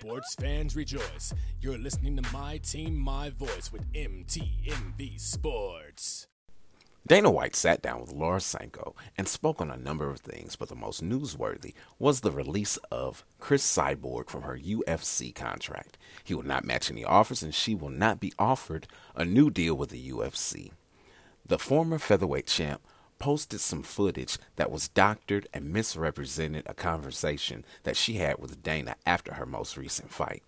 Sports fans rejoice. You're listening to My Team, My Voice with MTMV Sports. Dana White sat down with Laura Sanko and spoke on a number of things, but the most newsworthy was the release of Cris Cyborg from her UFC contract. He will not match any offers, and she will not be offered a new deal with the UFC. The former featherweight champ posted some footage that was doctored and misrepresented a conversation that she had with Dana after her most recent fight.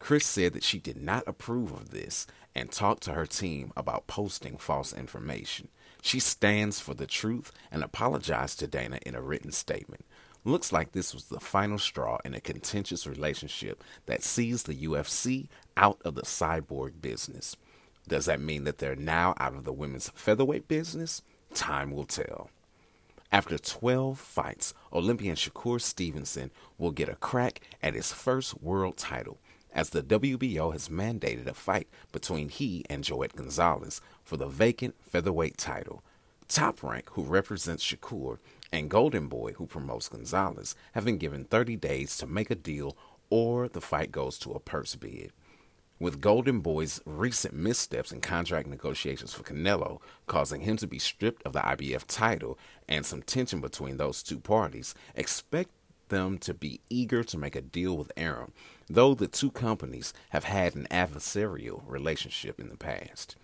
Cris said that she did not approve of this and talked to her team about posting false information. She stands for the truth and apologized to Dana in a written statement. Looks like this was the final straw in a contentious relationship that sees the UFC out of the cyborg business. Does that mean that they're now out of the women's featherweight business? Time will tell. After 12 fights, Olympian Shakur Stevenson will get a crack at his first world title as the WBO has mandated a fight between he and Joet Gonzalez for the vacant featherweight title. Top Rank, who represents Shakur, and Golden Boy, who promotes Gonzalez, have been given 30 days to make a deal or the fight goes to a purse bid. With Golden Boy's recent missteps in contract negotiations for Canelo causing him to be stripped of the IBF title and some tension between those two parties, expect them to be eager to make a deal with Arum, though the two companies have had an adversarial relationship in the past.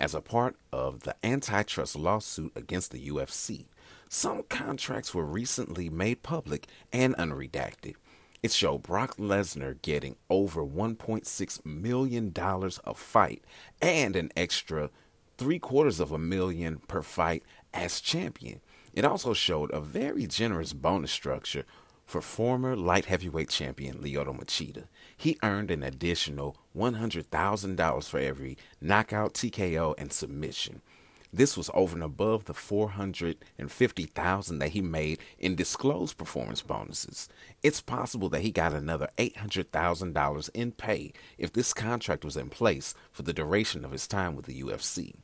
As a part of the antitrust lawsuit against the UFC, some contracts were recently made public and unredacted. It showed Brock Lesnar getting over $1.6 million a fight and an extra three quarters of a million per fight as champion. It also showed a very generous bonus structure for former light heavyweight champion Lyoto Machida. He earned an additional $100,000 for every knockout, TKO, and submission. This was over and above the 450,000 that he made in disclosed performance bonuses. It's possible that he got another $800,000 in pay if this contract was in place for the duration of his time with the UFC.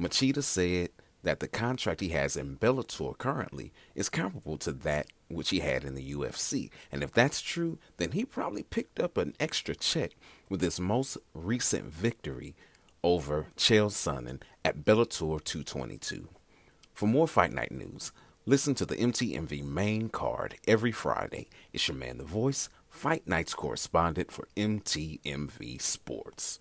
Machida said that the contract he has in Bellator currently is comparable to that which he had in the UFC. And if that's true, then he probably picked up an extra check with his most recent victory over Chael Sonnen at Bellator 222. For more Fight Night news, listen to the MTMV main card every Friday. It's your man, The Voice, Fight Night's correspondent for MTMV Sports.